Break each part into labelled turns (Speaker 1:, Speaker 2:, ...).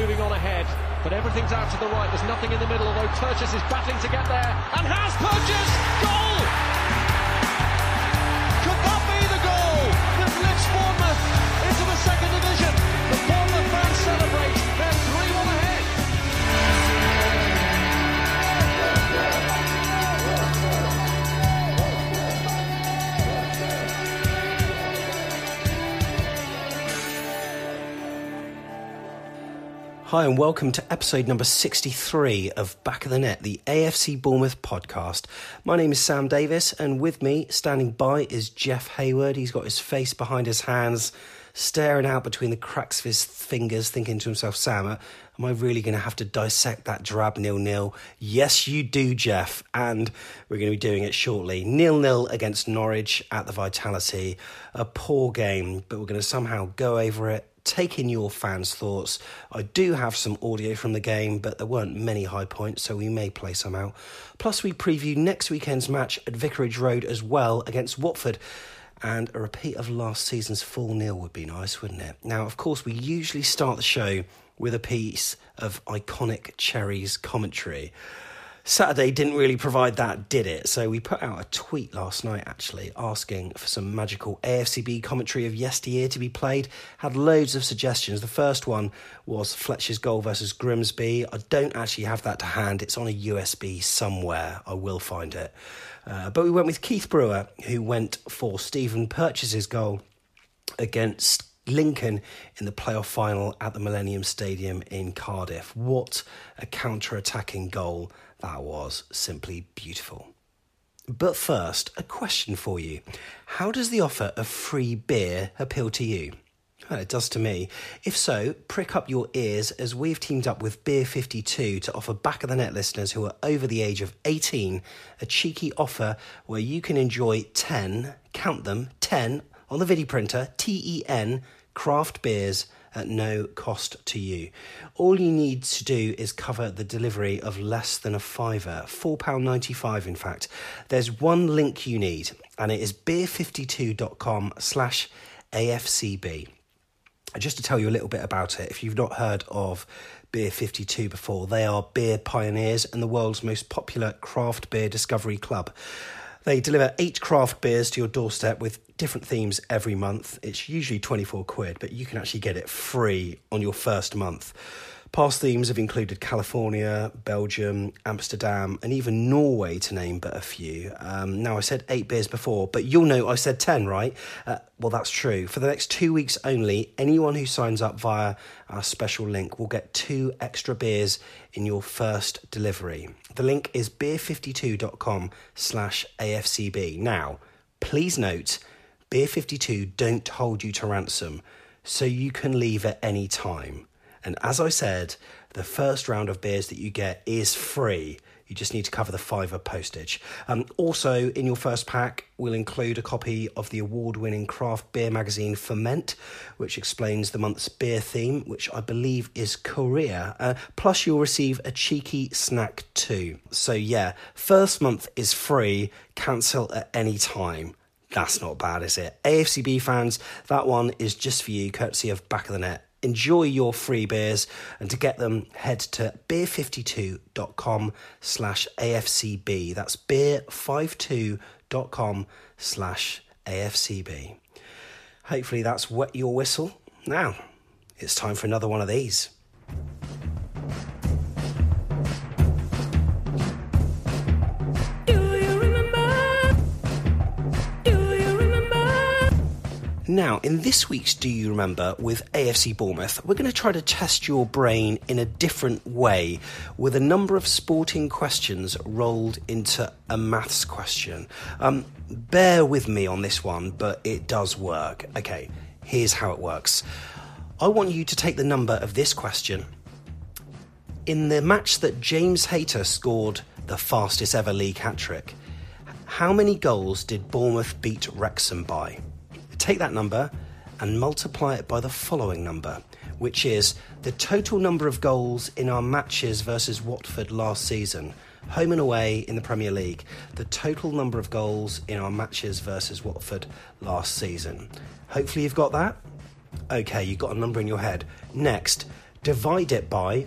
Speaker 1: Moving on ahead, but everything's out to the right. There's nothing in the middle, although Purchase is battling to get there. And has Purchase! Goal!
Speaker 2: Hi, and welcome to episode number 63 of Back of the Net, the AFC Bournemouth podcast. My name is Sam Davis, and with me, standing by, is Jeff Hayward. He's got his face behind his hands, staring out between the cracks of his fingers, thinking to himself, Sam, uh, am I really going to have to dissect that drab nil nil? Yes, you do, Jeff, and we're going to be doing it shortly. Nil nil against Norwich at the Vitality. A poor game, but we're going to somehow go over it take in your fans' thoughts. I do have some audio from the game, but there weren't many high points, so we may play some out. Plus, we preview next weekend's match at Vicarage Road as well against Watford. And a repeat of last season's 4 0 would be nice, wouldn't it? Now, of course, we usually start the show with a piece of iconic Cherries commentary. Saturday didn't really provide that, did it? So we put out a tweet last night actually asking for some magical AFCB commentary of yesteryear to be played. Had loads of suggestions. The first one was Fletcher's goal versus Grimsby. I don't actually have that to hand. It's on a USB somewhere. I will find it. Uh, but we went with Keith Brewer, who went for Stephen Purchase's goal against Lincoln in the playoff final at the Millennium Stadium in Cardiff. What a counter attacking goal that was! Simply beautiful. But first, a question for you. How does the offer of free beer appeal to you? Well, it does to me. If so, prick up your ears as we've teamed up with Beer 52 to offer back of the net listeners who are over the age of 18 a cheeky offer where you can enjoy 10, count them, 10 on the video printer, T E N, craft beers at no cost to you. All you need to do is cover the delivery of less than a fiver, £4.95 in fact. There's one link you need, and it is beer52.com slash AFCB. Just to tell you a little bit about it, if you've not heard of Beer 52 before, they are beer pioneers and the world's most popular craft beer discovery club. They deliver eight craft beers to your doorstep with different themes every month. It's usually 24 quid, but you can actually get it free on your first month. Past themes have included California, Belgium, Amsterdam, and even Norway, to name but a few. Um, now, I said eight beers before, but you'll know I said 10, right? Uh, well, that's true. For the next two weeks only, anyone who signs up via our special link will get two extra beers in your first delivery. The link is beer52.com slash AFCB. Now, please note, Beer52 don't hold you to ransom, so you can leave at any time. And as I said, the first round of beers that you get is free. You just need to cover the fiver postage. Um, also, in your first pack, we'll include a copy of the award winning craft beer magazine Ferment, which explains the month's beer theme, which I believe is Korea. Uh, plus, you'll receive a cheeky snack too. So, yeah, first month is free, cancel at any time. That's not bad, is it? AFCB fans, that one is just for you, courtesy of Back of the Net enjoy your free beers and to get them head to beer52.com slash afcb that's beer52.com slash afcb hopefully that's wet your whistle. Now it's time for another one of these Now, in this week's Do You Remember with AFC Bournemouth, we're going to try to test your brain in a different way with a number of sporting questions rolled into a maths question. Um, bear with me on this one, but it does work. Okay, here's how it works. I want you to take the number of this question. In the match that James Hayter scored the fastest ever league hat trick, how many goals did Bournemouth beat Wrexham by? Take that number and multiply it by the following number, which is the total number of goals in our matches versus Watford last season, home and away in the Premier League, the total number of goals in our matches versus Watford last season. Hopefully, you've got that. Okay, you've got a number in your head. Next, divide it by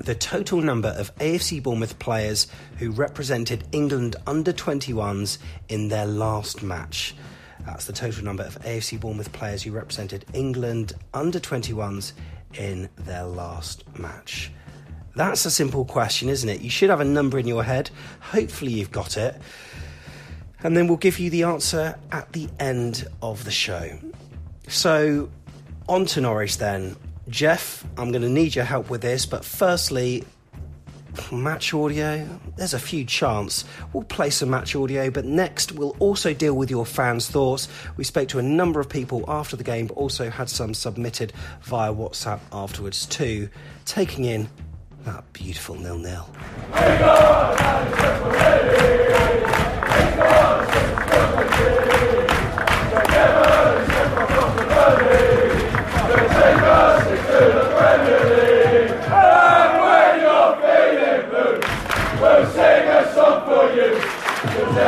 Speaker 2: the total number of AFC Bournemouth players who represented England under 21s in their last match. That's the total number of AFC Bournemouth players who represented England under 21s in their last match. That's a simple question, isn't it? You should have a number in your head. Hopefully, you've got it. And then we'll give you the answer at the end of the show. So, on to Norwich then. Jeff, I'm going to need your help with this, but firstly, match audio. There's a few chance we'll play some match audio, but next we'll also deal with your fans' thoughts. We spoke to a number of people after the game, but also had some submitted via WhatsApp afterwards too, taking in that beautiful nil nil.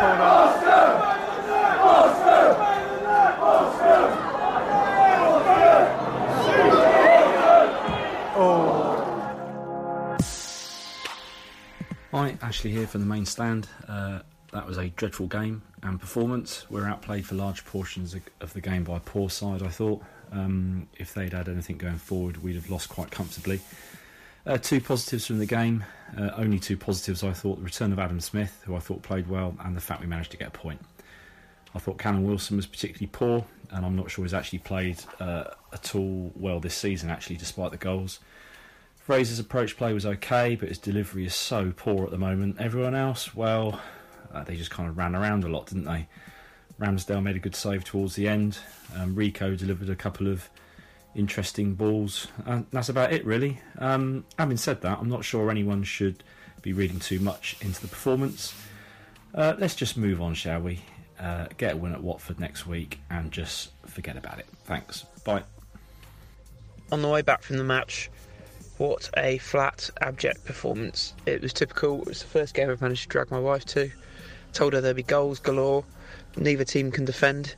Speaker 3: His corner.
Speaker 4: Hi, Ashley here from the main stand. Uh, that was a dreadful game and performance. We were outplayed for large portions of- the game by poor side, I thought. Um, if they'd had anything going forward, we'd have lost quite comfortably. Uh, two positives from the game. Uh, only two positives, I thought. The return of Adam Smith, who I thought played well, and the fact we managed to get a point. I thought Callum Wilson was particularly poor, and I'm not sure he's actually played uh, at all well this season, actually, despite the goals. Fraser's approach play was okay, but his delivery is so poor at the moment. Everyone else, well, uh, they just kind of ran around a lot, didn't they? Ramsdale made a good save towards the end. Um, Rico delivered a couple of interesting balls, and that's about it, really. Um, having said that, I'm not sure anyone should be reading too much into the performance. Uh, let's just move on, shall we? Uh, get a win at Watford next week and just forget about it. Thanks. Bye.
Speaker 5: on the way back from the match, what a flat, abject performance. It was typical. It was the first game I've managed to drag my wife to. Told her there'd be goals galore. Neither team can defend.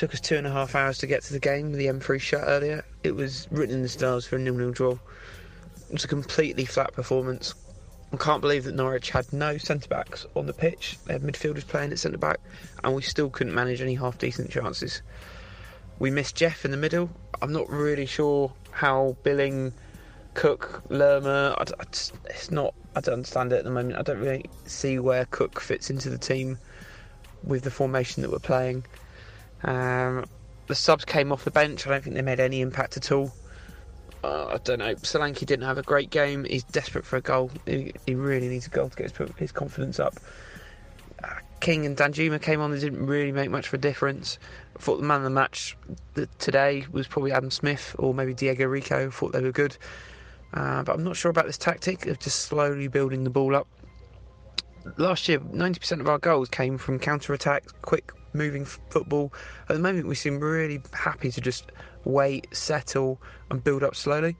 Speaker 5: Took us two and a half hours to get to the game with the M3 shut earlier. It was written in the stars for a nil-nil draw. It was a completely flat performance. I can't believe that Norwich had no centre backs on the pitch. They had midfielders playing at centre back, and we still couldn't manage any half decent chances. We missed Jeff in the middle. I'm not really sure how Billing, Cook, Lerma. I I it's not. I don't understand it at the moment. I don't really see where Cook fits into the team with the formation that we're playing. Um, the subs came off the bench. I don't think they made any impact at all. Uh, I don't know. Solanke didn't have a great game. He's desperate for a goal. He, he really needs a goal to get his, his confidence up. Uh, King and Danjuma came on. They didn't really make much of a difference. I thought the man of the match today was probably Adam Smith or maybe Diego Rico. I thought they were good. Uh, but I'm not sure about this tactic of just slowly building the ball up. Last year, 90% of our goals came from counter attacks, quick moving football. At the moment, we seem really happy to just wait, settle, and build up slowly.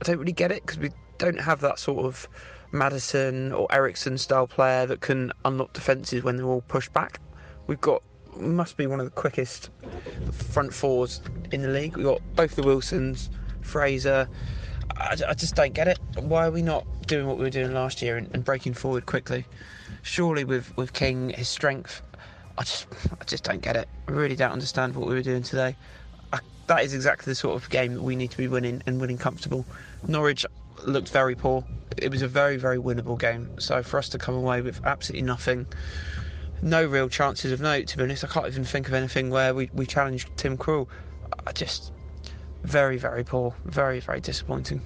Speaker 5: I don't really get it because we don't have that sort of Maddison or Eriksen style player that can unlock defences when they're all pushed back. We've got must be one of the quickest front fours in the league. We've got both the Wilsons, Fraser. I, I just don't get it. Why are we not doing what we were doing last year and, and breaking forward quickly? Surely with with King, his strength, I just I just don't get it. I really don't understand what we were doing today. I, that is exactly the sort of game that we need to be winning and winning comfortable. Norwich looked very poor. It was a very very winnable game. So for us to come away with absolutely nothing no real chances of note, to be honest. I can't even think of anything where we, we challenged Tim Krul. I just very, very poor, very, very disappointing.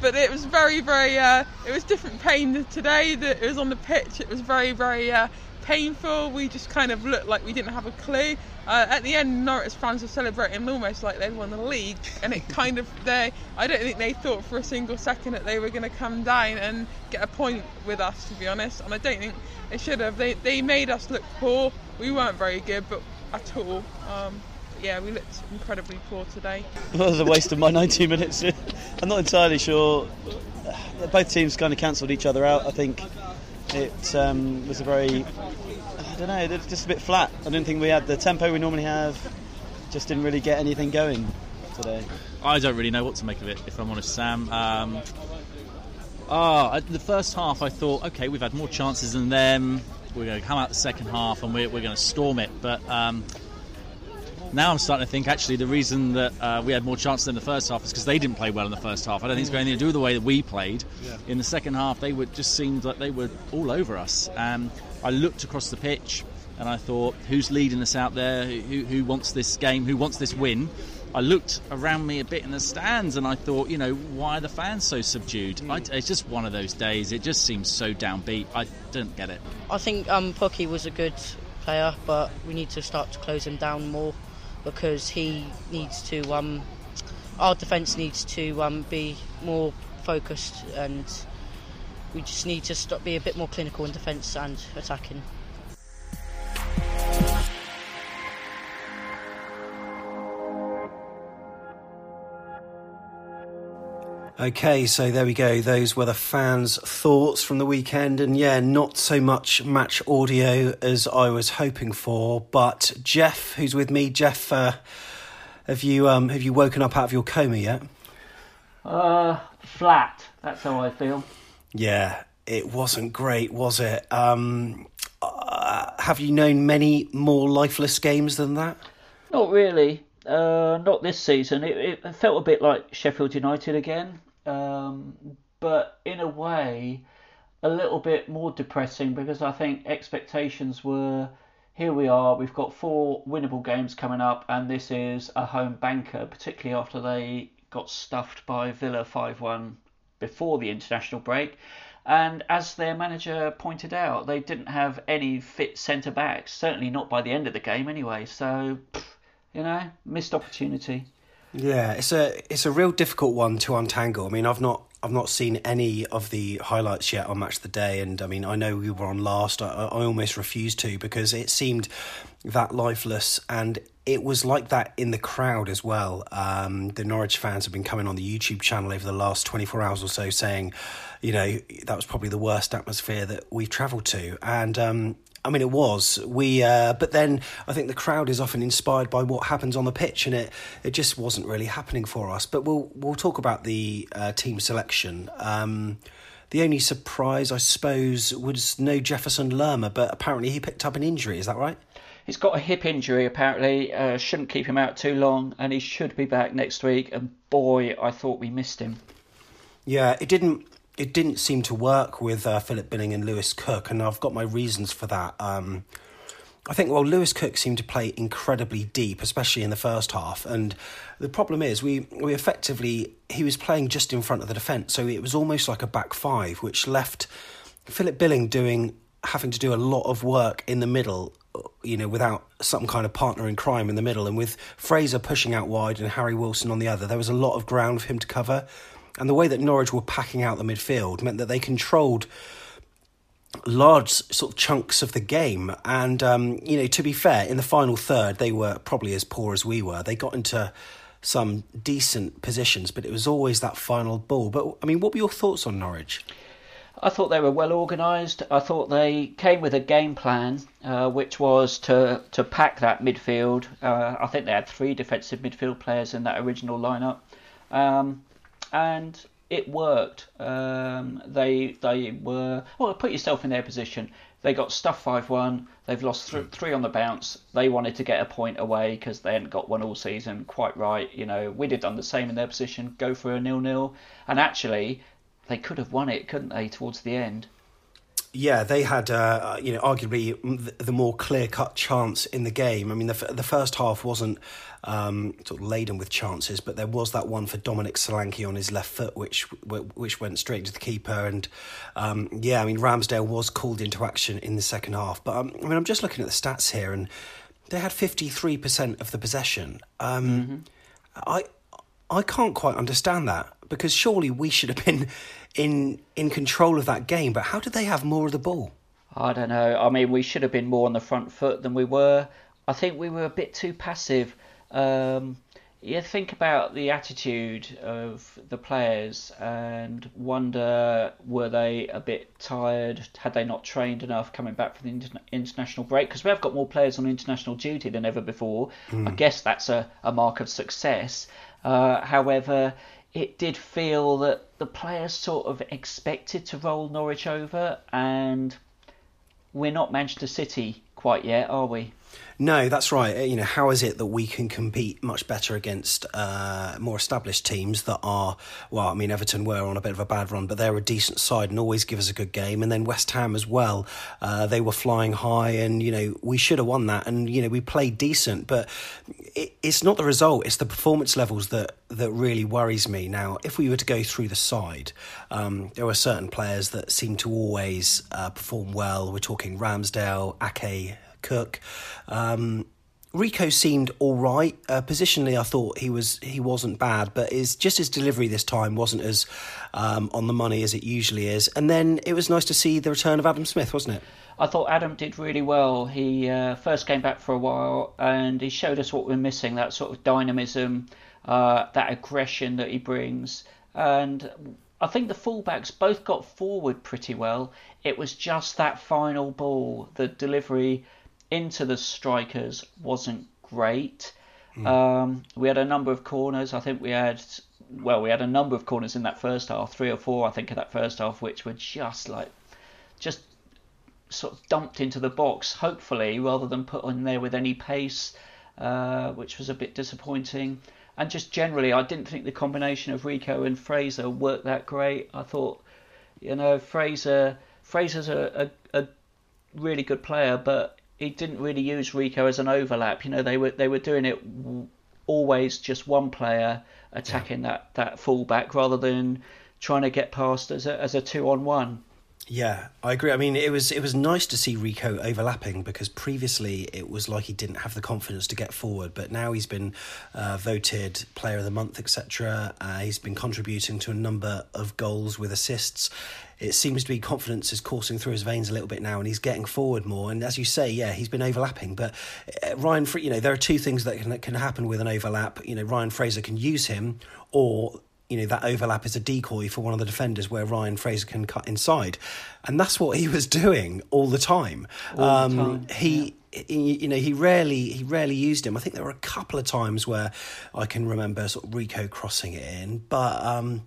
Speaker 6: But it was very, very, uh, it was different pain today. That it was on the pitch. It was very, very uh, painful. We just kind of looked like we didn't have a clue. Uh, at the end, Norwich fans were celebrating almost like they'd won the league, and it kind of they. I don't think they thought for a single second that they were going to come down and get a point with us, to be honest. And I don't think they should have. They they made us look poor. We weren't very good, but at all. Um, yeah, we looked incredibly poor today.
Speaker 7: It was a waste of my 90 minutes. I'm not entirely sure. Both teams kind of cancelled each other out. I think it um, was a very, I don't know, just a bit flat. I didn't think we had the tempo we normally have. Just didn't really get anything going today.
Speaker 8: I don't really know what to make of it, if I'm honest, Sam. Um, oh, the first half, I thought, okay, we've had more chances than them. We're going to come out the second half and we're, we're going to storm it. But um, now I'm starting to think actually the reason that uh, we had more chances in the first half is because they didn't play well in the first half. I don't think it's got anything to do with the way that we played. Yeah. In the second half, they were just seemed like they were all over us. And I looked across the pitch and I thought, who's leading us out there? Who, who wants this game? Who wants this win? I looked around me a bit in the stands and I thought, you know, why are the fans so subdued? Mm. I, it's just one of those days. It just seems so downbeat. I don't get it.
Speaker 9: I think um, Pukki was a good player, but we need to start to close him down more because he needs to. Um, our defence needs to um, be more focused, and we just need to stop, be a bit more clinical in defence and attacking.
Speaker 2: Okay, so there we go. Those were the fans' thoughts from the weekend, and yeah, not so much match audio as I was hoping for. But Jeff, who's with me, Jeff, uh, have you um, have you woken up out of your coma yet?
Speaker 10: Uh, flat. That's how I feel.
Speaker 2: Yeah, it wasn't great, was it? Um, uh, have you known many more lifeless games than that?
Speaker 10: Not really. Uh, not this season. It, it, felt a bit like Sheffield United again um, but in a way, a little bit more depressing because I think expectations were here we are, we've got four winnable games coming up, and this is a home banker, particularly after they got stuffed by Villa 5 1 before the international break. And as their manager pointed out, they didn't have any fit centre backs, certainly not by the end of the game anyway. So, you know, missed opportunity.
Speaker 2: Yeah, it's a it's a real difficult one to untangle. I mean, I've not I've not seen any of the highlights yet on Match of the Day, and I mean, I know we were on last. I, I almost refused to because it seemed that lifeless, and it was like that in the crowd as well. Um, the Norwich fans have been coming on the YouTube channel over the last twenty four hours or so, saying, you know, that was probably the worst atmosphere that we've travelled to, and um, I mean, it was. We, uh, but then I think the crowd is often inspired by what happens on the pitch, and it it just wasn't really happening for us. But we'll we'll talk about the uh, team selection. Um, the only surprise, I suppose, was no Jefferson Lerma, but apparently he picked up an injury. Is that right?
Speaker 10: He's got a hip injury. Apparently, uh, shouldn't keep him out too long, and he should be back next week. And boy, I thought we missed him.
Speaker 2: Yeah, it didn't it didn't seem to work with uh, Philip Billing and Lewis Cook, and I've got my reasons for that. Um, I think, well, Lewis Cook seemed to play incredibly deep, especially in the first half. And the problem is, we, we effectively, he was playing just in front of the defence. So it was almost like a back five, which left Philip Billing doing, having to do a lot of work in the middle, you know, without some kind of partner in crime in the middle. And with Fraser pushing out wide and Harry Wilson on the other, there was a lot of ground for him to cover. And the way that Norwich were packing out the midfield meant that they controlled large sort of chunks of the game. And, um, you know, to be fair, in the final third, they were probably as poor as we were. They got into some decent positions, but it was always that final ball. But, I mean, what were your thoughts on Norwich?
Speaker 10: I thought they were well organised. I thought they came with a game plan, uh, which was to, to pack that midfield. Uh, I think they had three defensive midfield players in that original lineup. Um, and it worked. Um, they they were well. Put yourself in their position. They got stuff five one. They've lost th- three on the bounce. They wanted to get a point away because they hadn't got one all season. Quite right. You know, we'd have done the same in their position. Go for a nil nil. And actually, they could have won it, couldn't they? Towards the end.
Speaker 2: Yeah, they had, uh, you know, arguably the more clear cut chance in the game. I mean, the, the first half wasn't um, sort of laden with chances, but there was that one for Dominic Solanke on his left foot, which which went straight to the keeper. And um, yeah, I mean, Ramsdale was called into action in the second half. But um, I mean, I'm just looking at the stats here, and they had 53% of the possession. Um, mm-hmm. I I can't quite understand that because surely we should have been in in control of that game. But how did they have more of the ball?
Speaker 10: I don't know. I mean, we should have been more on the front foot than we were. I think we were a bit too passive. Um, you think about the attitude of the players and wonder were they a bit tired? Had they not trained enough coming back from the international break? Because we have got more players on international duty than ever before. Mm. I guess that's a, a mark of success. Uh, however, it did feel that the players sort of expected to roll Norwich over, and we're not Manchester City quite yet, are we?
Speaker 2: No, that's right. You know, how is it that we can compete much better against uh, more established teams that are, well, I mean, Everton were on a bit of a bad run, but they're a decent side and always give us a good game. And then West Ham as well. Uh, they were flying high and, you know, we should have won that. And, you know, we played decent, but it, it's not the result, it's the performance levels that, that really worries me. Now, if we were to go through the side, um, there were certain players that seem to always uh, perform well. We're talking Ramsdale, Ake, Cook. Um, Rico seemed all right. Uh, positionally, I thought he was he wasn't bad, but his just his delivery this time wasn't as um, on the money as it usually is. And then it was nice to see the return of Adam Smith, wasn't it?
Speaker 10: I thought Adam did really well. He uh, first came back for a while, and he showed us what we're missing: that sort of dynamism, uh, that aggression that he brings. And I think the fullbacks both got forward pretty well. It was just that final ball, the delivery into the strikers wasn't great. Mm. Um, we had a number of corners. I think we had, well, we had a number of corners in that first half, three or four, I think, of that first half, which were just like, just sort of dumped into the box, hopefully, rather than put in there with any pace, uh, which was a bit disappointing. And just generally, I didn't think the combination of Rico and Fraser worked that great. I thought, you know, Fraser Fraser's a, a, a really good player, but he didn't really use Rico as an overlap. You know, they were they were doing it always just one player attacking yeah. that that fullback rather than trying to get past as a as a two on one.
Speaker 2: Yeah, I agree. I mean, it was it was nice to see Rico overlapping because previously it was like he didn't have the confidence to get forward, but now he's been uh, voted Player of the Month, etc. Uh, he's been contributing to a number of goals with assists. It seems to be confidence is coursing through his veins a little bit now, and he's getting forward more. And as you say, yeah, he's been overlapping. But uh, Ryan, you know, there are two things that can that can happen with an overlap. You know, Ryan Fraser can use him, or you know that overlap is a decoy for one of the defenders where Ryan Fraser can cut inside, and that's what he was doing all the time.
Speaker 10: All um, the time.
Speaker 2: He.
Speaker 10: Yeah.
Speaker 2: you know, he rarely he rarely used him. I think there were a couple of times where I can remember sort of Rico crossing it in, but um,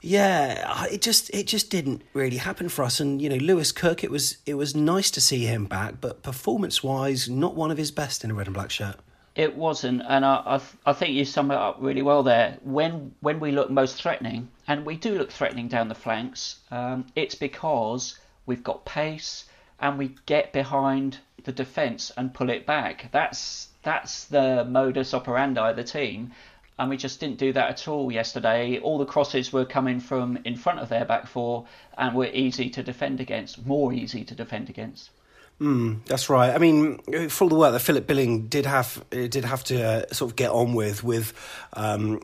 Speaker 2: yeah, it just it just didn't really happen for us. And you know, Lewis Cook, it was it was nice to see him back, but performance wise, not one of his best in a red and black shirt.
Speaker 10: It wasn't, and I, I, I think you sum it up really well there. When when we look most threatening, and we do look threatening down the flanks, um, it's because we've got pace and we get behind the defence and pull it back. That's that's the modus operandi of the team, and we just didn't do that at all yesterday. All the crosses were coming from in front of their back four, and were easy to defend against, more easy to defend against.
Speaker 2: Mm, that's right. I mean, for all the work that Philip Billing did have did have to uh, sort of get on with, with um,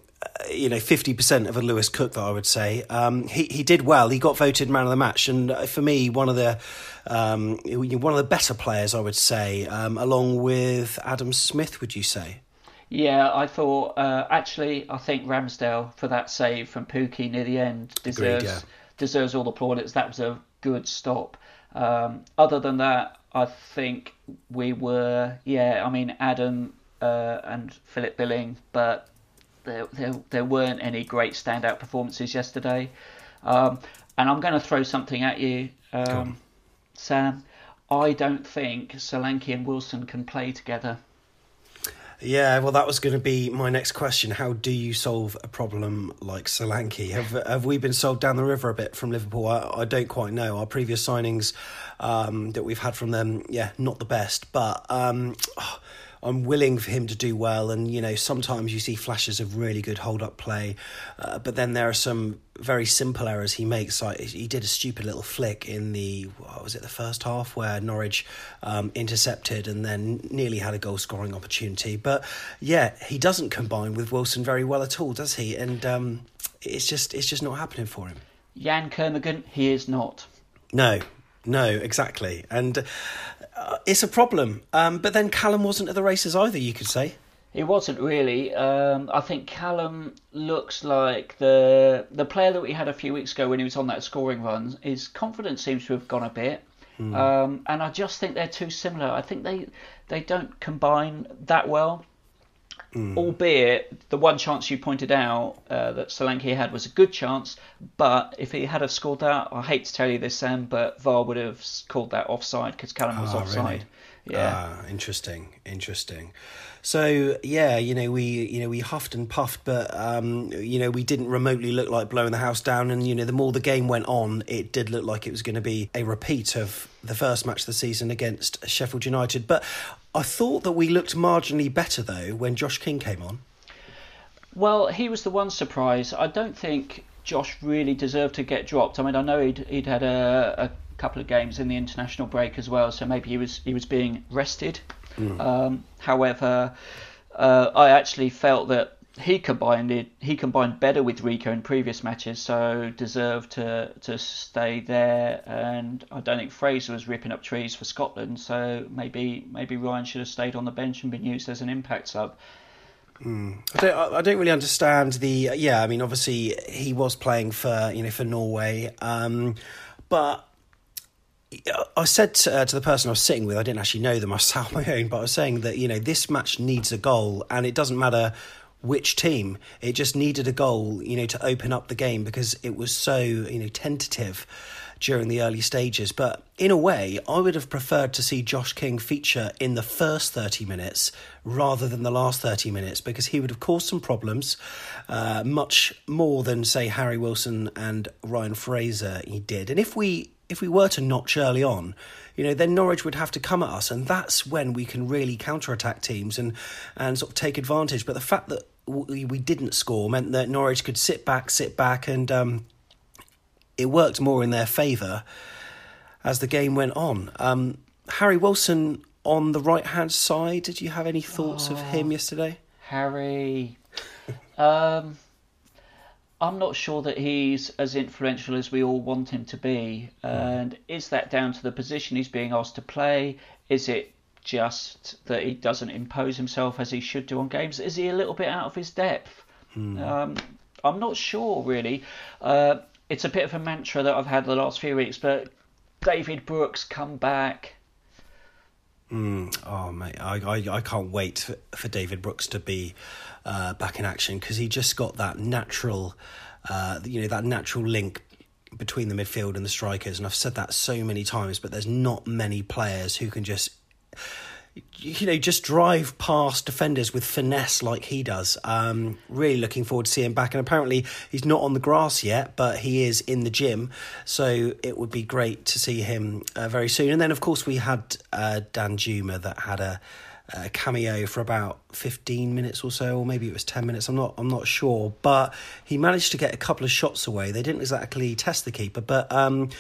Speaker 2: you know, fifty percent of a Lewis Cook, that I would say, um, he he did well. He got voted man of the match, and uh, for me, one of the um, one of the better players, I would say, um, along with Adam Smith. Would you say?
Speaker 10: Yeah, I thought uh, actually, I think Ramsdale for that save from Pukki near the end deserves Agreed, yeah. deserves all the plaudits. That was a good stop. Um, other than that, I think we were, yeah, I mean, Adam uh, and Philip Billing, but there, there, there weren't any great standout performances yesterday. Um, and I'm going to throw something at you, um, Sam. I don't think Solanke and Wilson can play together.
Speaker 2: Yeah, well, that was going to be my next question. How do you solve a problem like Solanke? Have have we been sold down the river a bit from Liverpool? I, I don't quite know. Our previous signings um, that we've had from them, yeah, not the best. But um, I'm willing for him to do well, and you know sometimes you see flashes of really good hold up play, uh, but then there are some very simple errors he makes. Like he did a stupid little flick in the what was it the first half where Norwich um, intercepted and then nearly had a goal scoring opportunity. But yeah, he doesn't combine with Wilson very well at all, does he? And um, it's just it's just not happening for him.
Speaker 10: Yann Kermorgant, he is not.
Speaker 2: No, no, exactly, and uh, it's a problem. Um, but then Callum wasn't at the races either. You could say.
Speaker 10: He wasn't really. Um, I think Callum looks like the the player that we had a few weeks ago when he was on that scoring run. His confidence seems to have gone a bit, mm. um, and I just think they're too similar. I think they they don't combine that well. Mm. Albeit the one chance you pointed out uh, that Solanke had was a good chance, but if he had have scored that, I hate to tell you this, Sam, but VAR would have called that offside because Callum was oh, offside. Really?
Speaker 2: Yeah, ah, interesting, interesting. So yeah, you know we you know we huffed and puffed, but um, you know we didn't remotely look like blowing the house down. And you know the more the game went on, it did look like it was going to be a repeat of the first match of the season against Sheffield United. But I thought that we looked marginally better though when Josh King came on.
Speaker 10: Well, he was the one surprise. I don't think Josh really deserved to get dropped. I mean, I know he'd he'd had a, a couple of games in the international break as well, so maybe he was he was being rested. Mm. Um, however, uh, I actually felt that he combined it. He combined better with Rico in previous matches, so deserved to to stay there. And I don't think Fraser was ripping up trees for Scotland, so maybe maybe Ryan should have stayed on the bench and been used as an impact sub.
Speaker 2: Mm. I don't. I don't really understand the. Yeah, I mean, obviously he was playing for you know for Norway, um, but I said to, uh, to, the person I was sitting with, I didn't actually know them, I sat my own, but I was saying that, you know, this match needs a goal and it doesn't matter which team. It just needed a goal, you know, to open up the game because it was so, you know, tentative during the early stages. But in a way, I would have preferred to see Josh King feature in the first 30 minutes rather than the last 30 minutes because he would have caused some problems, uh, much more than, say, Harry Wilson and Ryan Fraser he did. And if we if we were to notch early on, you know, then Norwich would have to come at us, and that's when we can really counterattack teams and and sort of take advantage. But the fact that we, we didn't score meant that Norwich could sit back, sit back, and um, it worked more in their favour as the game went on. Um, Harry Wilson on the right hand side. Did you have any thoughts oh, of him yesterday?
Speaker 10: Harry. um, I'm not sure that he's as influential as we all want him to be. And is that down to the position he's being asked to play? Is it just that he doesn't impose himself as he should do on games? Is he a little bit out of his depth? Mm. Um, I'm not sure, really. Uh, it's a bit of a mantra that I've had the last few weeks, but David Brooks come back.
Speaker 2: Mm, oh mate, I, I I can't wait for, David Brooks to be uh, back in action because he just got that natural, uh, you know, that natural link between the midfield and the strikers. And I've said that so many times, but there's not many players who can just you know, just drive past defenders with finesse like he does. Um, really looking forward to seeing him back. And apparently, he's not on the grass yet, but he is in the gym. So it would be great to see him uh, very soon. And then, of course, we had uh, Danjuma that had a a cameo for about 15 minutes or so or maybe it was 10 minutes I'm not I'm not sure. But he managed to get a couple of shots away. They didn't exactly test the keeper but um,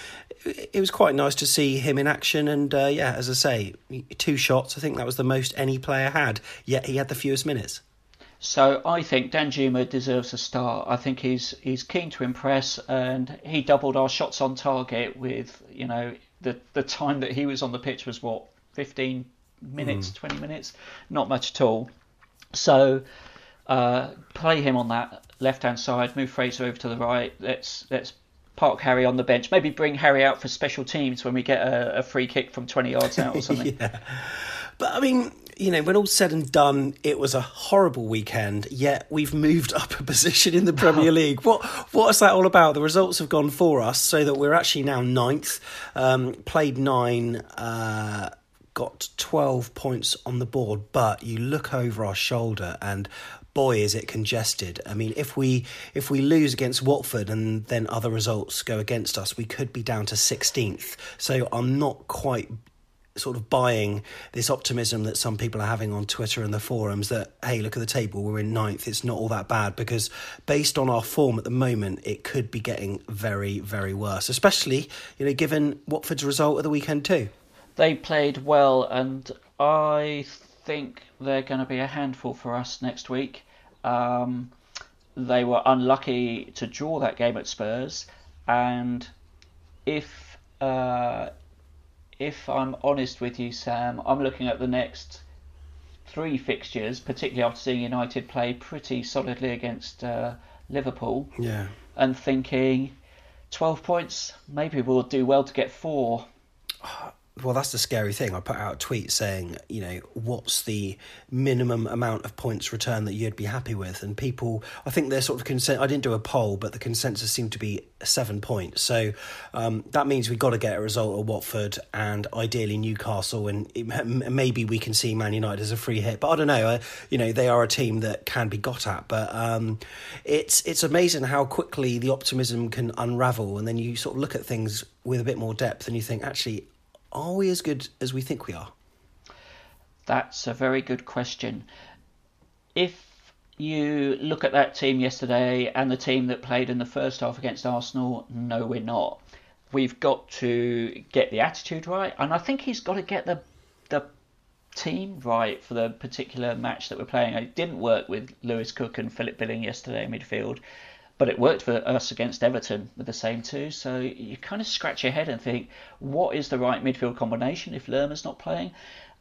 Speaker 2: it, was quite nice to see him in action. And uh, yeah as I say two shots I think that was the most any player had yet he had the fewest minutes.
Speaker 10: So I think Danjuma deserves a start. I think he's he's keen to impress, and he doubled our shots on target with you know the the time that he was on the pitch was what 15 minutes, mm. 20 minutes, not much at all. So uh, play him on that left hand side, move Fraser over to the right. Let's let's park Harry on the bench. Maybe bring Harry out for special teams when we get a, a free kick from 20 yards out or something.
Speaker 2: yeah. But I mean, you know, when all's said and done, it was a horrible weekend. Yet we've moved up a position in the Premier League. What what is that all about? The results have gone for us, so that we're actually now ninth. Um, played nine. Uh, got 12 points on the board, but you look over our shoulder and boy is it congested. I mean, if we if we lose against Watford and then other results go against us, we could be down to 16th. So I'm not quite sort of buying this optimism that some people are having on Twitter and the forums that hey look at the table we're in ninth it's not all that bad because based on our form at the moment it could be getting very very worse especially you know given Watford's result of the weekend too
Speaker 10: they played well, and I think they're going to be a handful for us next week. Um, they were unlucky to draw that game at Spurs, and if uh, if I'm honest with you, Sam, I'm looking at the next three fixtures, particularly after seeing United play pretty solidly against uh, Liverpool.
Speaker 2: Yeah.
Speaker 10: And thinking, 12 points, maybe we'll do well to get four
Speaker 2: well, that's the scary thing. I put out a tweet saying, you know, what's the minimum amount of points return that you'd be happy with? And people, I think they're sort of consent. I didn't do a poll, but the consensus seemed to be seven points. So um, that means we've got to get a result at Watford and ideally Newcastle, and it, maybe we can see Man United as a free hit. But I don't know. You know, they are a team that can be got at. But um, it's it's amazing how quickly the optimism can unravel, and then you sort of look at things with a bit more depth, and you think actually are we as good as we think we are?
Speaker 10: That's a very good question. If you look at that team yesterday and the team that played in the first half against Arsenal, no, we're not. We've got to get the attitude right, and I think he's got to get the the team right for the particular match that we're playing. It didn't work with Lewis Cook and Philip Billing yesterday in midfield but it worked for us against Everton with the same two. So you kind of scratch your head and think, what is the right midfield combination if Lerma's not playing?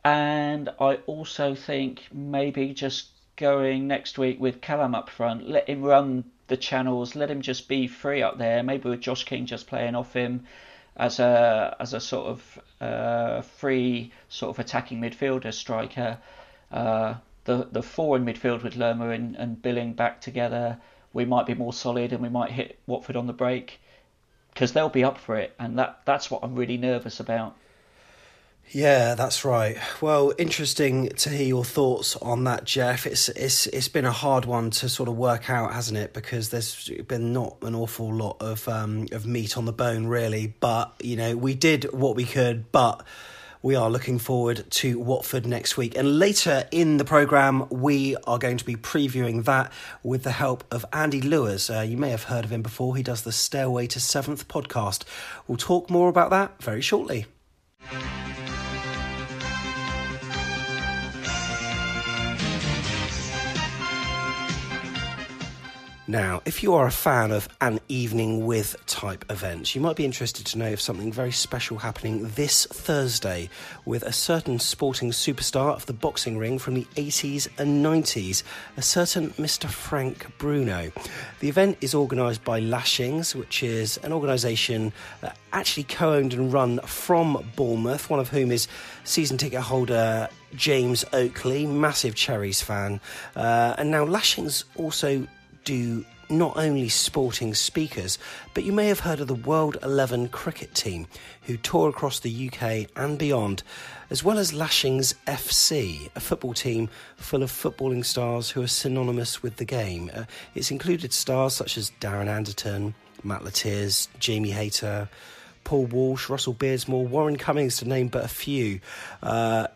Speaker 10: And I also think maybe just going next week with Callum up front, let him run the channels, let him just be free up there. Maybe with Josh King just playing off him as a as a sort of uh, free sort of attacking midfielder striker. Uh, the the four in midfield with Lerma and, and Billing back together we might be more solid and we might hit Watford on the break because they'll be up for it, and that that's what I'm really nervous about.
Speaker 2: Yeah, that's right. Well, interesting to hear your thoughts on that, Jeff. It's it's it's been a hard one to sort of work out, hasn't it? Because there's been not an awful lot of um, of meat on the bone, really. But you know, we did what we could, but we are looking forward to Watford next week. And later in the programme, we are going to be previewing that with the help of Andy Lewis. Uh, you may have heard of him before. He does the Stairway to Seventh podcast. We'll talk more about that very shortly. Now, if you are a fan of an evening with type events, you might be interested to know of something very special happening this Thursday with a certain sporting superstar of the boxing ring from the 80s and 90s, a certain Mr. Frank Bruno. The event is organised by Lashings, which is an organisation actually co owned and run from Bournemouth, one of whom is season ticket holder James Oakley, massive Cherries fan. Uh, and now Lashings also do not only sporting speakers, but you may have heard of the World 11 cricket team who tour across the UK and beyond, as well as Lashings FC, a football team full of footballing stars who are synonymous with the game. Uh, it's included stars such as Darren Anderton, Matt Le Tiss, Jamie Hayter, Paul Walsh, Russell Beardsmore, Warren Cummings, to name but a few. Uh,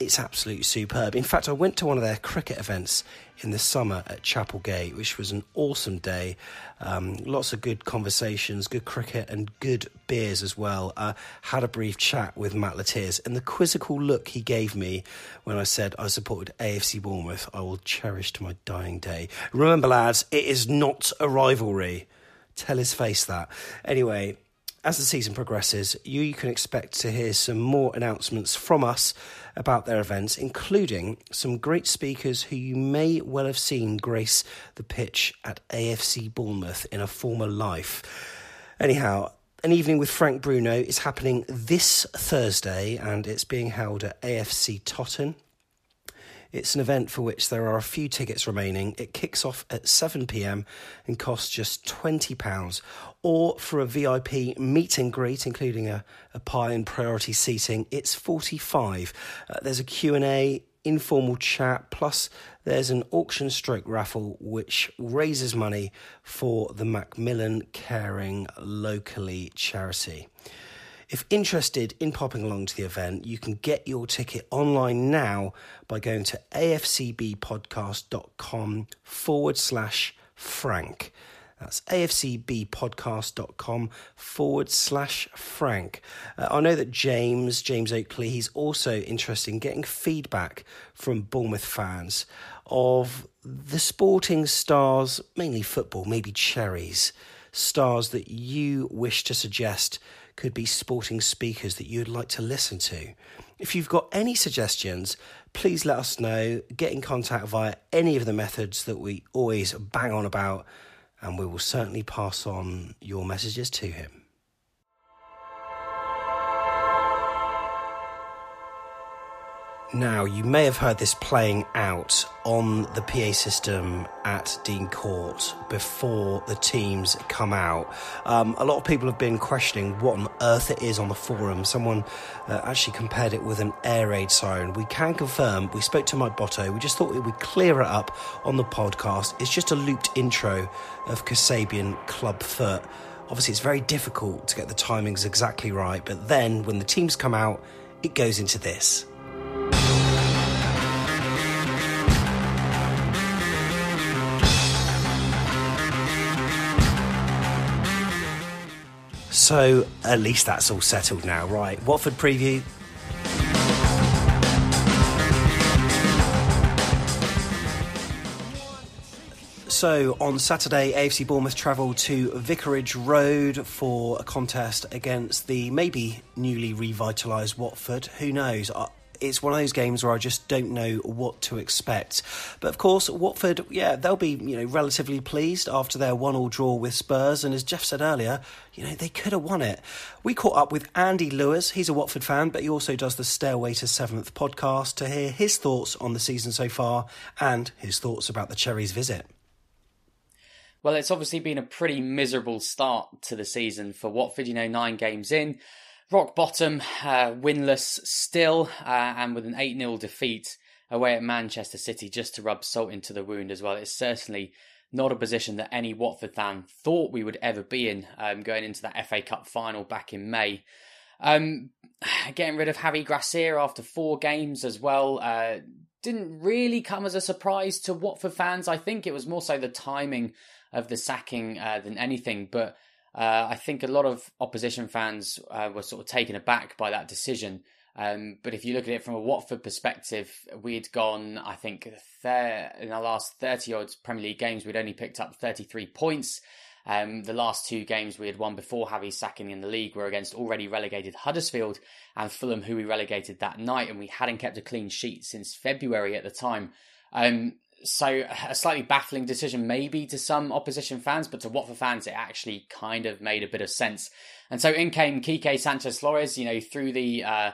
Speaker 2: it's absolutely superb. In fact, I went to one of their cricket events in the summer at Chapelgate, which was an awesome day. Um, lots of good conversations, good cricket, and good beers as well. Uh, had a brief chat with Matt Le Tiss, and the quizzical look he gave me when I said I supported AFC Bournemouth, I will cherish to my dying day. Remember, lads, it is not a rivalry. Tell his face that. Anyway, as the season progresses, you can expect to hear some more announcements from us about their events, including some great speakers who you may well have seen grace the pitch at AFC Bournemouth in a former life. Anyhow, an evening with Frank Bruno is happening this Thursday and it's being held at AFC Totton. It's an event for which there are a few tickets remaining. It kicks off at 7 pm and costs just £20. Or for a VIP meet and greet, including a, a pie and priority seating, it's 45 uh, There's a Q&A, informal chat, plus there's an auction stroke raffle which raises money for the Macmillan Caring Locally charity. If interested in popping along to the event, you can get your ticket online now by going to afcbpodcast.com forward slash Frank. That's afcbpodcast.com forward slash Frank. Uh, I know that James, James Oakley, he's also interested in getting feedback from Bournemouth fans of the sporting stars, mainly football, maybe cherries, stars that you wish to suggest could be sporting speakers that you'd like to listen to. If you've got any suggestions, please let us know. Get in contact via any of the methods that we always bang on about, and we will certainly pass on your messages to him. Now, you may have heard this playing out on the PA system at Dean Court before the teams come out. Um, a lot of people have been questioning what on earth it is on the forum. Someone uh, actually compared it with an air raid siren. We can confirm, we spoke to Mike Botto, we just thought we would clear it up on the podcast. It's just a looped intro of Kasabian Club Foot. Obviously, it's very difficult to get the timings exactly right, but then when the teams come out, it goes into this. So at least that's all settled now, right? Watford preview. So on Saturday, AFC Bournemouth travel to Vicarage Road for a contest against the maybe newly revitalised Watford. Who knows? It's one of those games where I just don't know what to expect. But of course, Watford, yeah, they'll be you know relatively pleased after their one-all draw with Spurs, and as Jeff said earlier, you know they could have won it. We caught up with Andy Lewis. He's a Watford fan, but he also does the Stairway to Seventh podcast to hear his thoughts on the season so far and his thoughts about the Cherries' visit.
Speaker 11: Well, it's obviously been a pretty miserable start to the season for Watford. You know, nine games in rock bottom, uh, winless still, uh, and with an 8 0 defeat away at Manchester City just to rub salt into the wound as well. It's certainly not a position that any Watford fan thought we would ever be in um, going into that FA Cup final back in May. Um, getting rid of Javi Gracia after four games as well uh, didn't really come as a surprise to Watford fans. I think it was more so the timing of the sacking uh, than anything, but uh, I think a lot of opposition fans uh, were sort of taken aback by that decision. Um, but if you look at it from a Watford perspective, we'd gone, I think, there in the last 30 odd Premier League games, we'd only picked up 33 points. Um, the last two games we had won before Javi sacking in the league were against already relegated Huddersfield and Fulham, who we relegated that night, and we hadn't kept a clean sheet since February at the time. Um, so a slightly baffling decision maybe to some opposition fans, but to Watford fans, it actually kind of made a bit of sense. And so in came Quique Sanchez Flores, you know, through the uh,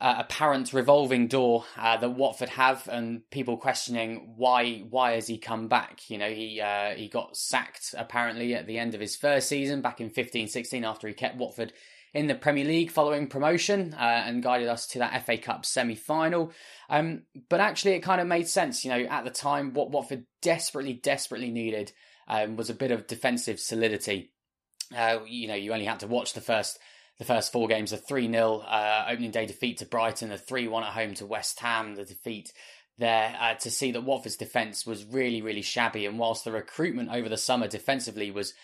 Speaker 11: uh, apparent revolving door uh, that Watford have, and people questioning why why has he come back? You know, he uh, he got sacked apparently at the end of his first season back in 15-16 after he kept Watford in the Premier League following promotion uh, and guided us to that FA Cup semi final. Um, but actually, it kind of made sense. You know, at the time, what Watford desperately, desperately needed um, was a bit of defensive solidity. Uh, you know, you only had to watch the first the first four games: a three 0 uh, opening day defeat to Brighton, a three one at home to West Ham, the defeat there uh, to see that Watford's defence was really, really shabby. And whilst the recruitment over the summer defensively was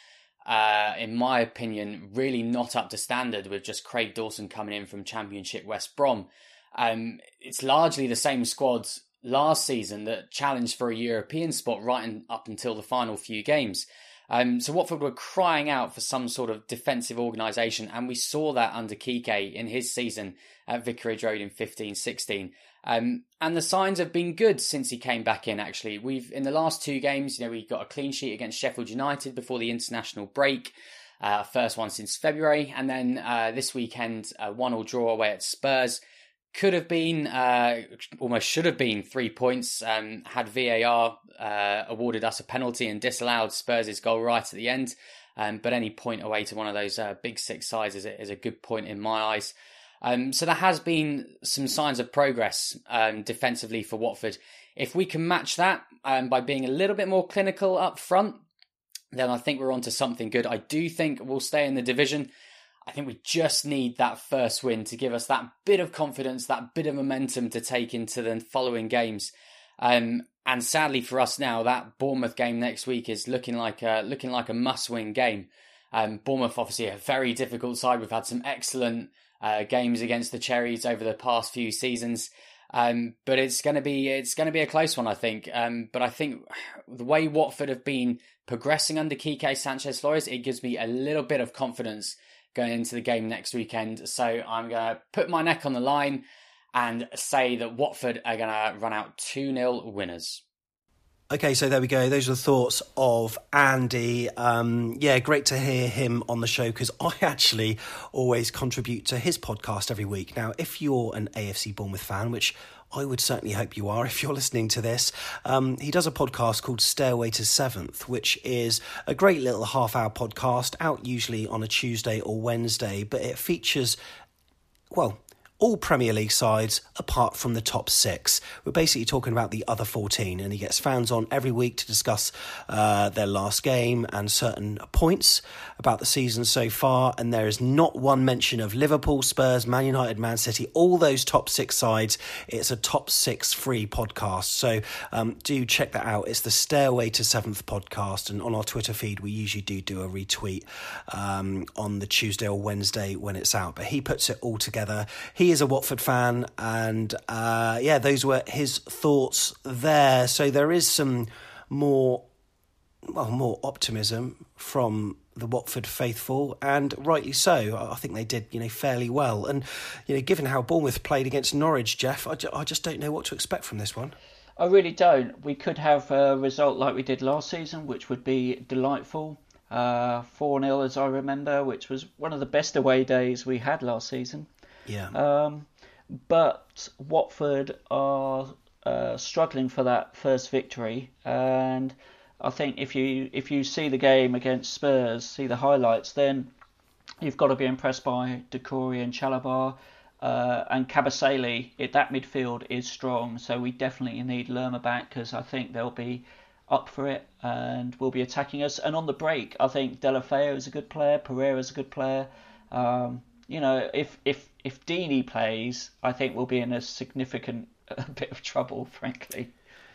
Speaker 11: uh, in my opinion, really not up to standard with just Craig Dawson coming in from Championship West Brom. Um, it's largely the same squads last season that challenged for a European spot right in, up until the final few games. Um, so Watford were crying out for some sort of defensive organisation, and we saw that under Quique in his season at Vicarage Road in 15-16. Um, and the signs have been good since he came back in. Actually, we've in the last two games, you know, we got a clean sheet against Sheffield United before the international break, uh, first one since February, and then uh, this weekend, a one-all draw away at Spurs. could have been, uh, almost should have been three points um, had VAR uh, awarded us a penalty and disallowed Spurs' goal right at the end. Um, but any point away to one of those uh, big six sides is a, is a good point in my eyes. Um, so there has been some signs of progress um, defensively for Watford. If we can match that um, by being a little bit more clinical up front, then I think we're onto something good. I do think we'll stay in the division. I think we just need that first win to give us that bit of confidence, that bit of momentum to take into the following games. Um, and sadly for us now, that Bournemouth game next week is looking like a, looking like a must-win game. Um, Bournemouth obviously a very difficult side. We've had some excellent uh, games against the Cherries over the past few seasons. Um, but it's going to be it's going to be a close one, I think. Um, but I think the way Watford have been progressing under Quique Sanchez Flores, it gives me a little bit of confidence going into the game next weekend. So I'm going to put my neck on the line and say that Watford are going to run out 2 0 winners.
Speaker 2: Okay, so there we go. Those are the thoughts of Andy. Um, yeah, great to hear him on the show because I actually always contribute to his podcast every week. Now, if you're an AFC Bournemouth fan, which I would certainly hope you are if you're listening to this. Um, he does a podcast called Stairway to Seventh, which is a great little half hour podcast out usually on a Tuesday or Wednesday, but it features, well, all Premier League sides apart from the top six. We're basically talking about the other 14, and he gets fans on every week to discuss uh, their last game and certain points about the season so far. And there is not one mention of Liverpool, Spurs, Man United, Man City, all those top six sides. It's a top six free podcast. So um, do check that out. It's the Stairway to Seventh podcast. And on our Twitter feed, we usually do do a retweet um, on the Tuesday or Wednesday when it's out. But he puts it all together. He is a Watford fan, and uh, yeah, those were his thoughts there. So there is some more, well, more optimism from the Watford faithful, and rightly so. I think they did, you know, fairly well. And you know, given how Bournemouth played against Norwich, Jeff, I, I just don't know what to expect from this one.
Speaker 10: I really don't. We could have a result like we did last season, which would be delightful. Uh, 4 0, as I remember, which was one of the best away days we had last season.
Speaker 2: Yeah.
Speaker 10: Um, but Watford are uh, struggling for that first victory, and I think if you if you see the game against Spurs, see the highlights, then you've got to be impressed by Doucouré and Chalobah. Uh, and Kabasele, it, that midfield is strong, so we definitely need Lerma back because I think they'll be up for it and will be attacking us. And on the break, I think Deulofeu is a good player, Pereira is a good player. Um, you know, if if if Deeney plays, I think we'll be in a significant bit of trouble, frankly.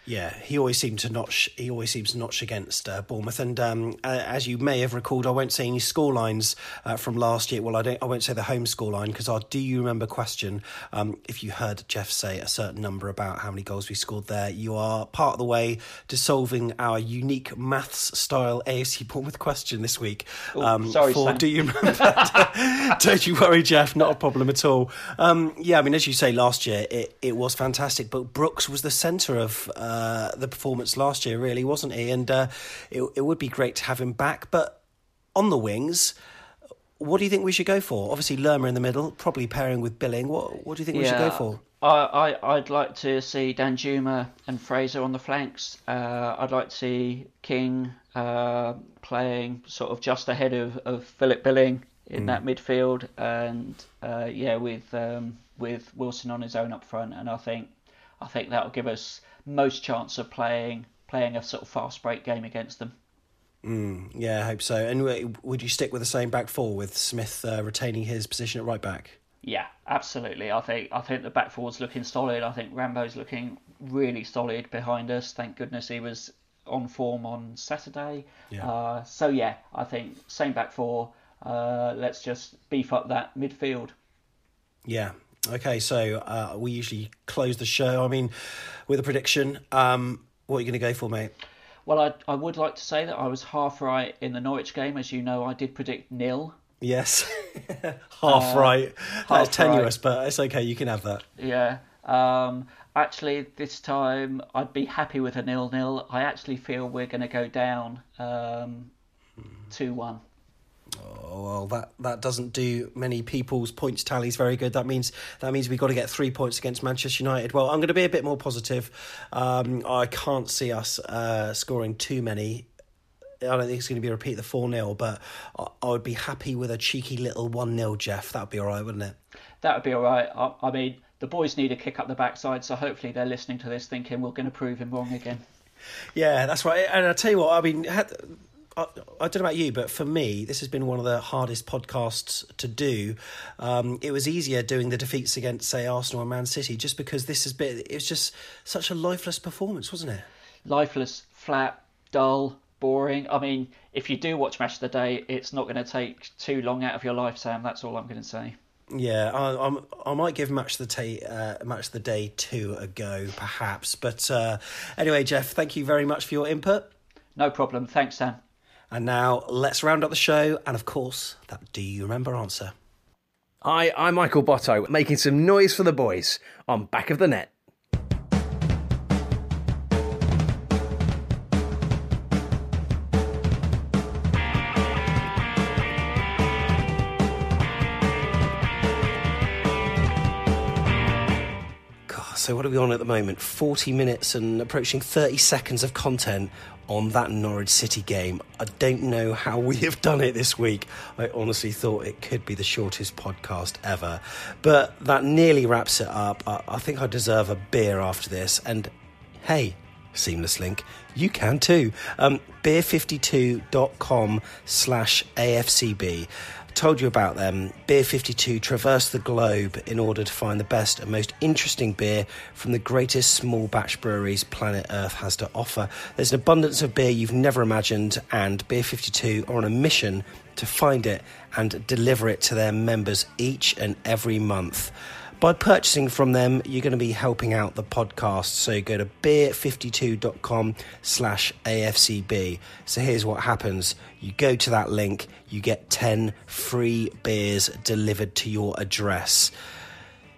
Speaker 2: Yeah, he always seemed to notch. He always seems to notch against uh, Bournemouth. And um, as you may have recalled, I won't say any score lines uh, from last year. Well, I don't. I won't say the home score line because our "Do you remember?" question. Um, if you heard Jeff say a certain number about how many goals we scored there, you are part of the way to solving our unique maths style AFC Bournemouth question this week.
Speaker 10: Um, sorry,
Speaker 2: for
Speaker 10: Sam.
Speaker 2: "Do you remember?" don't you worry, Jeff. Not a problem at all. Um, yeah, I mean, as you say, last year it, it was fantastic, but Brooks was the centre of. Uh, uh, the performance last year, really, wasn't he? And uh, it, it would be great to have him back. But on the wings, what do you think we should go for? Obviously, Lerma in the middle, probably pairing with Billing. What What do you think we should go for?
Speaker 10: I, I, I'd like to see Danjuma and Fraser on the flanks. Uh, I'd like to see King uh, playing sort of just ahead of, of Philip Billing in mm. that midfield, and uh, yeah, with um, with Wilson on his own up front. And I think I think that'll give us most chance of playing playing a sort of fast break game against them.
Speaker 2: Mm, yeah, I hope so. And would you stick with the same back four with Smith uh, retaining his position at right back?
Speaker 10: Yeah, absolutely. I think I think the back four's looking solid. I think Rambo's looking really solid behind us. Thank goodness he was on form on Saturday.
Speaker 2: Yeah.
Speaker 10: Uh, so yeah, I think same back four. Uh, let's just beef up that midfield.
Speaker 2: Yeah, Okay, so uh, we usually close the show. I mean, with a prediction. Um, what are you going to go for, mate?
Speaker 10: Well, I I would like to say that I was half right in the Norwich game. As you know, I did predict nil.
Speaker 2: Yes, half uh, right. That's tenuous, right. but it's okay. You can have that.
Speaker 10: Yeah. Um, actually, this time I'd be happy with a nil-nil. I actually feel we're going to go down um, two-one.
Speaker 2: Oh, well, that, that doesn't do many people's points tallies very good. That means that means we've got to get three points against Manchester United. Well, I'm going to be a bit more positive. Um, I can't see us uh, scoring too many. I don't think it's going to be a repeat the 4 0, but I, would be happy with a cheeky little 1 0, Jeff. That would be all right, wouldn't it?
Speaker 10: That would be all right. I, I mean, the boys need a kick up the backside, so hopefully they're listening to this thinking we're going to prove him wrong again.
Speaker 2: Yeah, that's right. And I tell you what, I mean, had, I, I, don't know about you, but for me, this has been one of the hardest podcasts to do. Um, it was easier doing the defeats against, say, Arsenal and Man City, just because this has been. It was just such a lifeless performance, wasn't it?
Speaker 10: Lifeless, flat, dull, boring. I mean, if you do watch Match of the Day, it's not going to take too long out of your life, Sam. That's all I'm going to say.
Speaker 2: Yeah, I, I'm, I might give match the day, uh, match the day two a go, perhaps. But uh, anyway, Jeff, thank you very much for your input.
Speaker 10: No problem. Thanks, Sam.
Speaker 2: And now let's round up the show, and of course, that do you remember answer.
Speaker 12: Hi, I'm Michael Botto, making some noise for the boys on Back of the Net.
Speaker 2: So, what are we on at the moment? 40 minutes and approaching 30 seconds of content on that Norwich City game. I don't know how we have done it this week. I honestly thought it could be the shortest podcast ever. But that nearly wraps it up. I, think I deserve a beer after this. And hey, Seamless Link, you can too. Um, beer52.com slash AFCB told you about them. Beer 52 traversed the globe in order to find the best and most interesting beer from the greatest small batch breweries planet Earth has to offer. There's an abundance of beer you've never imagined, and Beer 52 are on a mission to find it and deliver it to their members each and every month. By purchasing from them, you're going to be helping out the podcast. So go to beer52.com slash AFCB. So here's what happens. You go to that link, you get 10 free beers delivered to your address.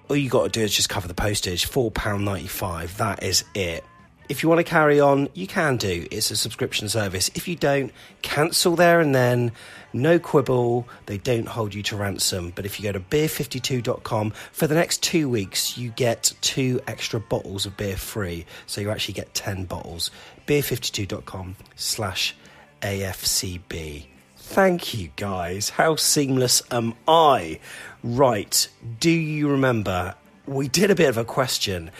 Speaker 2: All you got to do is just cover the postage, £4.95. That is it. If you want to carry on, you can do. It's a subscription service. If you don't, cancel there and then. No quibble. They don't hold you to ransom. But if you go to beer52.com, for the next two weeks, you get two extra bottles of beer free. So you actually get 10 bottles. Beer52.com slash AFCB. Thank you, guys. How seamless am I? Right. Do you remember? We did a bit of a question.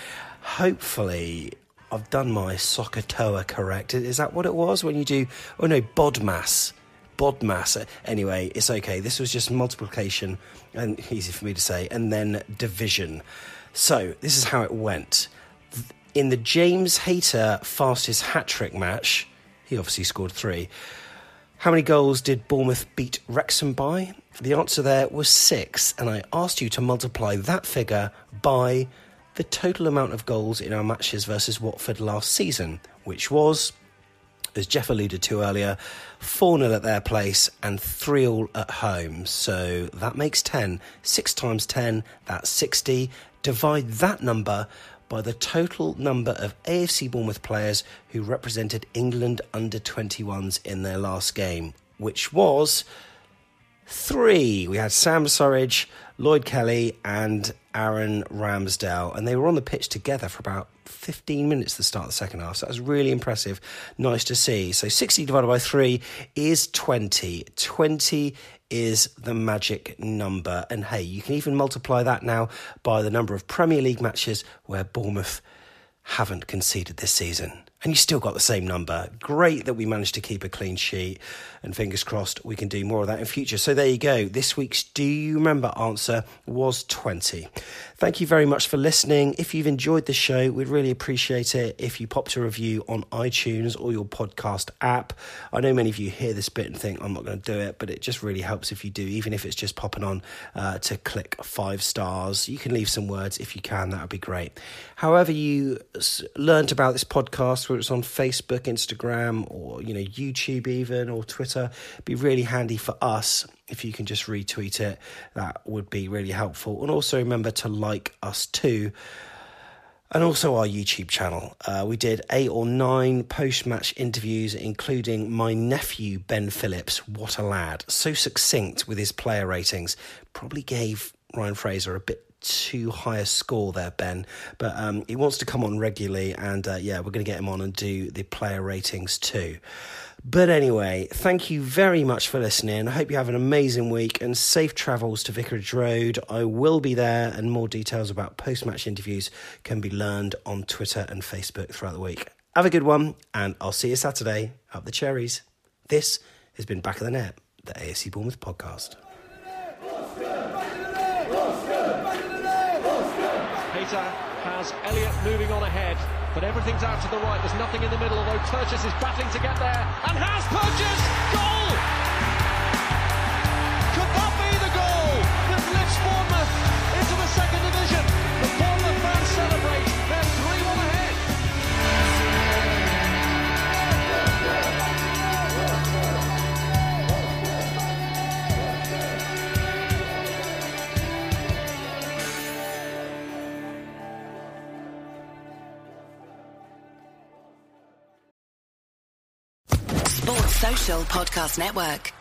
Speaker 2: Hopefully, I've done my SOHCAHTOA correct. Is that what it was when you do? Oh no, BODMAS. BODMAS. Anyway, it's okay. This was just multiplication, and easy for me to say, and then division. So this is how it went. In the James Hayter fastest hat trick match, he obviously scored three. How many goals did Bournemouth beat Wrexham by? The answer there was six, and I asked you to multiply that figure by the total amount of goals in our matches versus Watford last season, which was, as Jeff alluded to earlier, 4 0 at their place and 3 all at home. So that makes 10. 6 times 10, that's 60. Divide that number by the total number of AFC Bournemouth players who represented England under 21s in their last game, which was three. We had Sam Surridge, Lloyd Kelly, and Aaron Ramsdale, and they were on the pitch together for about 15 minutes to start the second half. So that was really impressive. Nice to see. So 60 divided by 3 is 20. 20 is the magic number. And hey, you can even multiply that now by the number of Premier League matches where Bournemouth haven't conceded this season and you still got the same number. Great that we managed to keep a clean sheet, and fingers crossed we can do more of that in future. So there you go. This week's Do You Remember answer was 20. Thank you very much for listening. If you've enjoyed the show, we'd really appreciate it if you popped a review on iTunes or your podcast app. I know many of you hear this bit and think, I'm not going to do it, but it just really helps if you do, even if it's just popping on uh, to click five stars. You can leave some words if you can, that would be great. However, you learned about this podcast, whether it's on Facebook, Instagram, or you know YouTube even or Twitter. It'd be really handy for us if you can just retweet it. That would be really helpful. And also remember to like us too. and also our YouTube channel. Uh, we did eight or nine post match interviews, including my nephew, Ben Phillips. What a lad. So succinct with his player ratings. Probably gave Ryan Fraser a bit too high a score there, Ben. But um, he wants to come on regularly, and uh, yeah, we're going to get him on and do the player ratings too. But anyway, thank you very much for listening. I hope you have an amazing week and safe travels to Vicarage Road. I will be there, and more details about post match interviews can be learned on Twitter and Facebook throughout the week. Have a good one, and I'll see you Saturday up the cherries. This has been Back of the Net, the AFC Bournemouth podcast.
Speaker 1: Hayter has Elliott moving on ahead, but everything's out to the right. There's nothing in the middle, although Purches is battling to get there. And has Purches! Goal!
Speaker 13: Podcast Network.